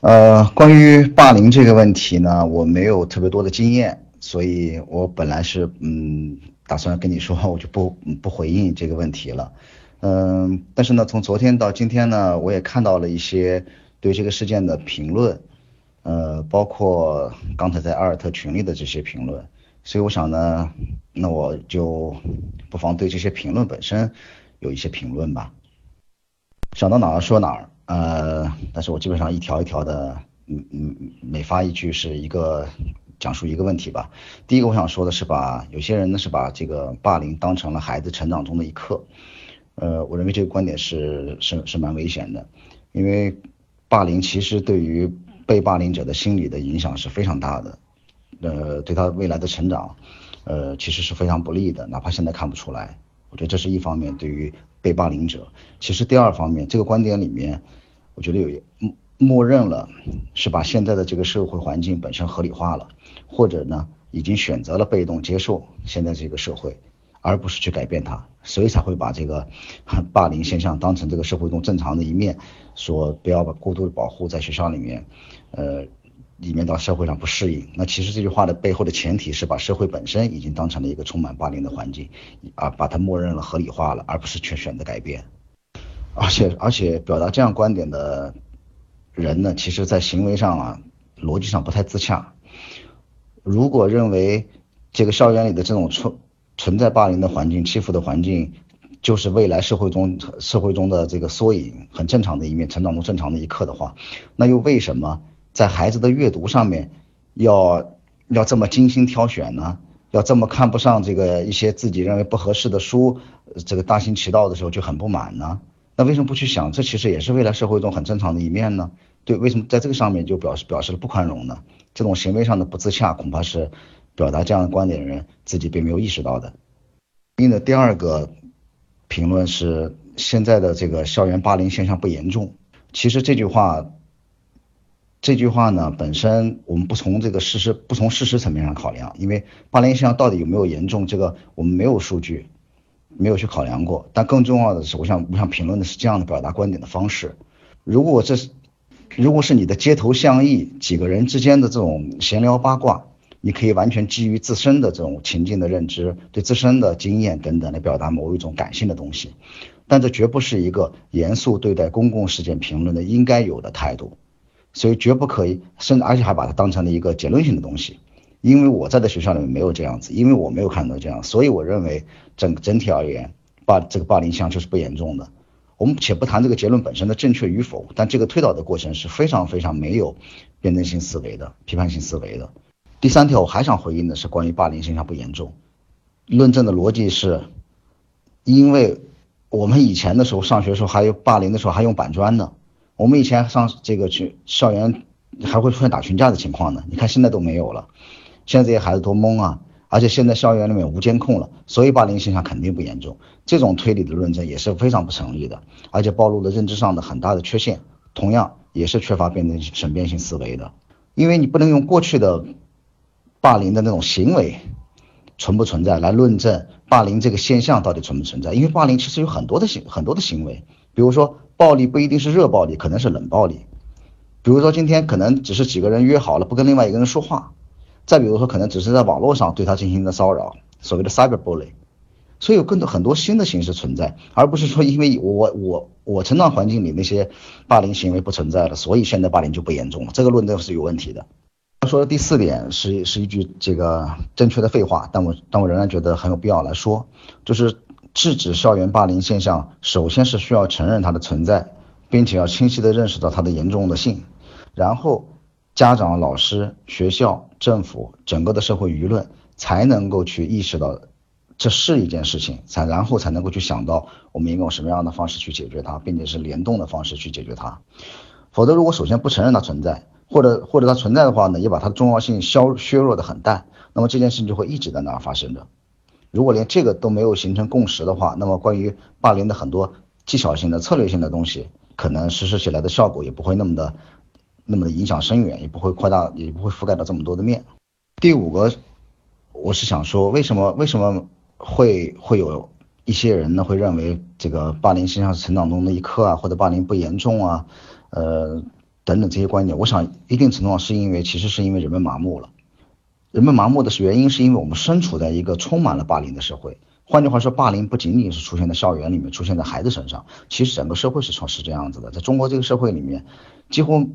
呃，关于霸凌这个问题呢，我没有特别多的经验，所以我本来是嗯打算跟你说，我就不不回应这个问题了。嗯，但是呢，从昨天到今天呢，我也看到了一些对这个事件的评论，呃，包括刚才在阿尔特群里的这些评论，所以我想呢，那我就不妨对这些评论本身有一些评论吧，想到哪儿说哪儿。呃，但是我基本上一条一条的，嗯嗯，每发一句是一个讲述一个问题吧。第一个我想说的是把有些人呢是把这个霸凌当成了孩子成长中的一课，呃，我认为这个观点是是是蛮危险的，因为霸凌其实对于被霸凌者的心理的影响是非常大的，呃，对他未来的成长，呃，其实是非常不利的，哪怕现在看不出来。我觉得这是一方面，对于被霸凌者，其实第二方面，这个观点里面。我觉得有默默认了，是把现在的这个社会环境本身合理化了，或者呢，已经选择了被动接受现在这个社会，而不是去改变它，所以才会把这个 霸凌现象当成这个社会中正常的一面，说不要把过度的保护在学校里面，呃，里面到社会上不适应。那其实这句话的背后的前提是把社会本身已经当成了一个充满霸凌的环境，啊，把它默认了合理化了，而不是去选择改变。而且而且表达这样观点的人呢，其实在行为上啊，逻辑上不太自洽。如果认为这个校园里的这种存存在霸凌的环境、欺负的环境，就是未来社会中社会中的这个缩影，很正常的一面，成长中正常的一刻的话，那又为什么在孩子的阅读上面要要这么精心挑选呢？要这么看不上这个一些自己认为不合适的书，这个大行其道的时候就很不满呢？那为什么不去想，这其实也是未来社会中很正常的一面呢？对，为什么在这个上面就表示表示了不宽容呢？这种行为上的不自洽，恐怕是表达这样的观点的人自己并没有意识到的。另的第二个评论是，现在的这个校园霸凌现象不严重。其实这句话，这句话呢本身我们不从这个事实，不从事实层面上考量，因为霸凌现象到底有没有严重，这个我们没有数据。没有去考量过，但更重要的是，我想我想评论的是这样的表达观点的方式。如果这是，如果是你的街头巷议几个人之间的这种闲聊八卦，你可以完全基于自身的这种情境的认知，对自身的经验等等来表达某一种感性的东西，但这绝不是一个严肃对待公共事件评论的应该有的态度，所以绝不可以，甚至而且还把它当成了一个结论性的东西。因为我在的学校里面没有这样子，因为我没有看到这样，所以我认为整整体而言，霸这个霸凌项就是不严重的。我们且不谈这个结论本身的正确与否，但这个推导的过程是非常非常没有辩证性思维的、批判性思维的。第三条我还想回应的是关于霸凌现象不严重，论证的逻辑是，因为我们以前的时候上学的时候还有霸凌的时候还用板砖呢，我们以前上这个去校园还会出现打群架的情况呢，你看现在都没有了。现在这些孩子多懵啊！而且现在校园里面无监控了，所以霸凌现象肯定不严重。这种推理的论证也是非常不成立的，而且暴露了认知上的很大的缺陷，同样也是缺乏辩证审辩性思维的。因为你不能用过去的霸凌的那种行为存不存在来论证霸凌这个现象到底存不存在。因为霸凌其实有很多的行很多的行为，比如说暴力不一定是热暴力，可能是冷暴力。比如说今天可能只是几个人约好了不跟另外一个人说话。再比如说，可能只是在网络上对他进行的骚扰，所谓的 cyberbully，所以有更多很多新的形式存在，而不是说因为我我我成长环境里那些霸凌行为不存在了，所以现在霸凌就不严重了。这个论证是有问题的。他说的第四点是是一句这个正确的废话，但我但我仍然觉得很有必要来说，就是制止校园霸凌现象，首先是需要承认它的存在，并且要清晰的认识到它的严重的性，然后。家长、老师、学校、政府，整个的社会舆论才能够去意识到这是一件事情，才然后才能够去想到我们应该用什么样的方式去解决它，并且是联动的方式去解决它。否则，如果首先不承认它存在，或者或者它存在的话呢，也把它的重要性消削弱的很淡，那么这件事情就会一直在那儿发生着。如果连这个都没有形成共识的话，那么关于霸凌的很多技巧性的、策略性的东西，可能实施起来的效果也不会那么的。那么的影响深远，也不会扩大，也不会覆盖到这么多的面。第五个，我是想说，为什么为什么会会有一些人呢，会认为这个霸凌现象是成长中的一课啊，或者霸凌不严重啊，呃，等等等这些观点，我想一定程度上是因为，其实是因为人们麻木了。人们麻木的是原因，是因为我们身处在一个充满了霸凌的社会。换句话说，霸凌不仅仅是出现在校园里面，出现在孩子身上，其实整个社会是是这样子的。在中国这个社会里面，几乎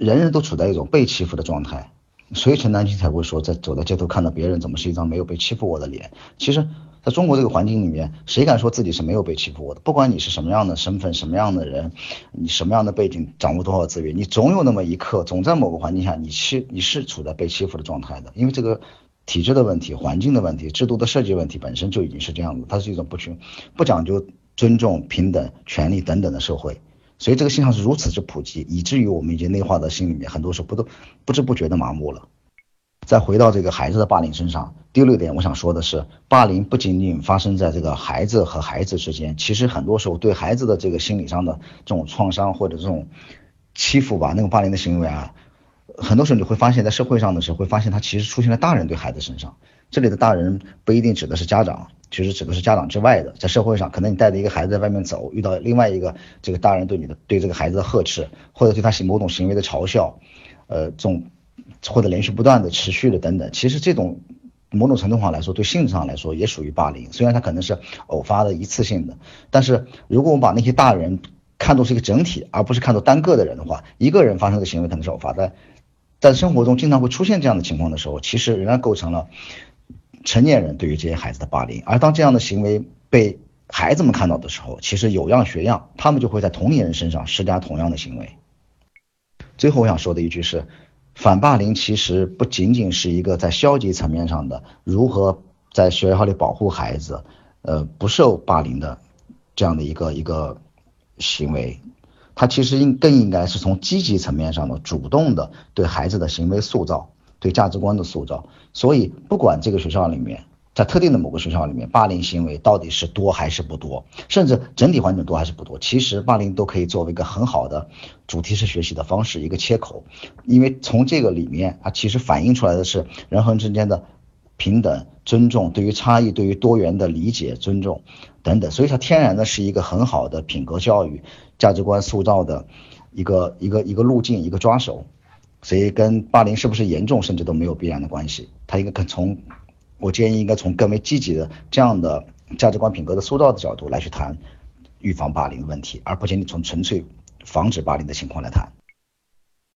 人人都处在一种被欺负的状态。所以陈丹青才会说，在走在街头看到别人怎么是一张没有被欺负过的脸。其实，在中国这个环境里面，谁敢说自己是没有被欺负过的？不管你是什么样的身份、什么样的人，你什么样的背景，掌握多少资源，你总有那么一刻，总在某个环境下，你欺你是处在被欺负的状态的。因为这个体制的问题、环境的问题、制度的设计问题本身就已经是这样子，它是一种不均、不讲究尊重、平等、权利等等的社会。所以这个现象是如此之普及，以至于我们已经内化到心里面，很多时候不都不知不觉的麻木了。再回到这个孩子的霸凌身上，第六点我想说的是，霸凌不仅仅发生在这个孩子和孩子之间，其实很多时候对孩子的这个心理上的这种创伤或者这种欺负吧，那个霸凌的行为啊，很多时候你会发现在社会上的时候，会发现它其实出现在大人对孩子身上。这里的大人不一定指的是家长，其实指的是家长之外的，在社会上，可能你带着一个孩子在外面走，遇到另外一个这个大人对你的对这个孩子的呵斥，或者对他行某种行为的嘲笑，呃，这种或者连续不断的持续的等等，其实这种某种程度上来说，对性质上来说也属于霸凌，虽然他可能是偶发的一次性的，但是如果我们把那些大人看作是一个整体，而不是看作单个的人的话，一个人发生的行为可能是偶发的，在生活中经常会出现这样的情况的时候，其实仍然构成了。成年人对于这些孩子的霸凌，而当这样的行为被孩子们看到的时候，其实有样学样，他们就会在同龄人身上施加同样的行为。最后我想说的一句是，反霸凌其实不仅仅是一个在消极层面上的如何在学校里保护孩子，呃，不受霸凌的这样的一个一个行为，他其实应更应该是从积极层面上的主动的对孩子的行为塑造。对价值观的塑造，所以不管这个学校里面，在特定的某个学校里面，霸凌行为到底是多还是不多，甚至整体环境多还是不多，其实霸凌都可以作为一个很好的主题式学习的方式，一个切口，因为从这个里面，它其实反映出来的是人和人之间的平等、尊重，对于差异、对于多元的理解、尊重等等，所以它天然的是一个很好的品格教育、价值观塑造的一个一个一个路径、一个抓手。所以跟霸凌是不是严重，甚至都没有必然的关系。他应该从，我建议应该从更为积极的这样的价值观品格的塑造的角度来去谈预防霸凌的问题，而不仅仅从纯粹防止霸凌的情况来谈。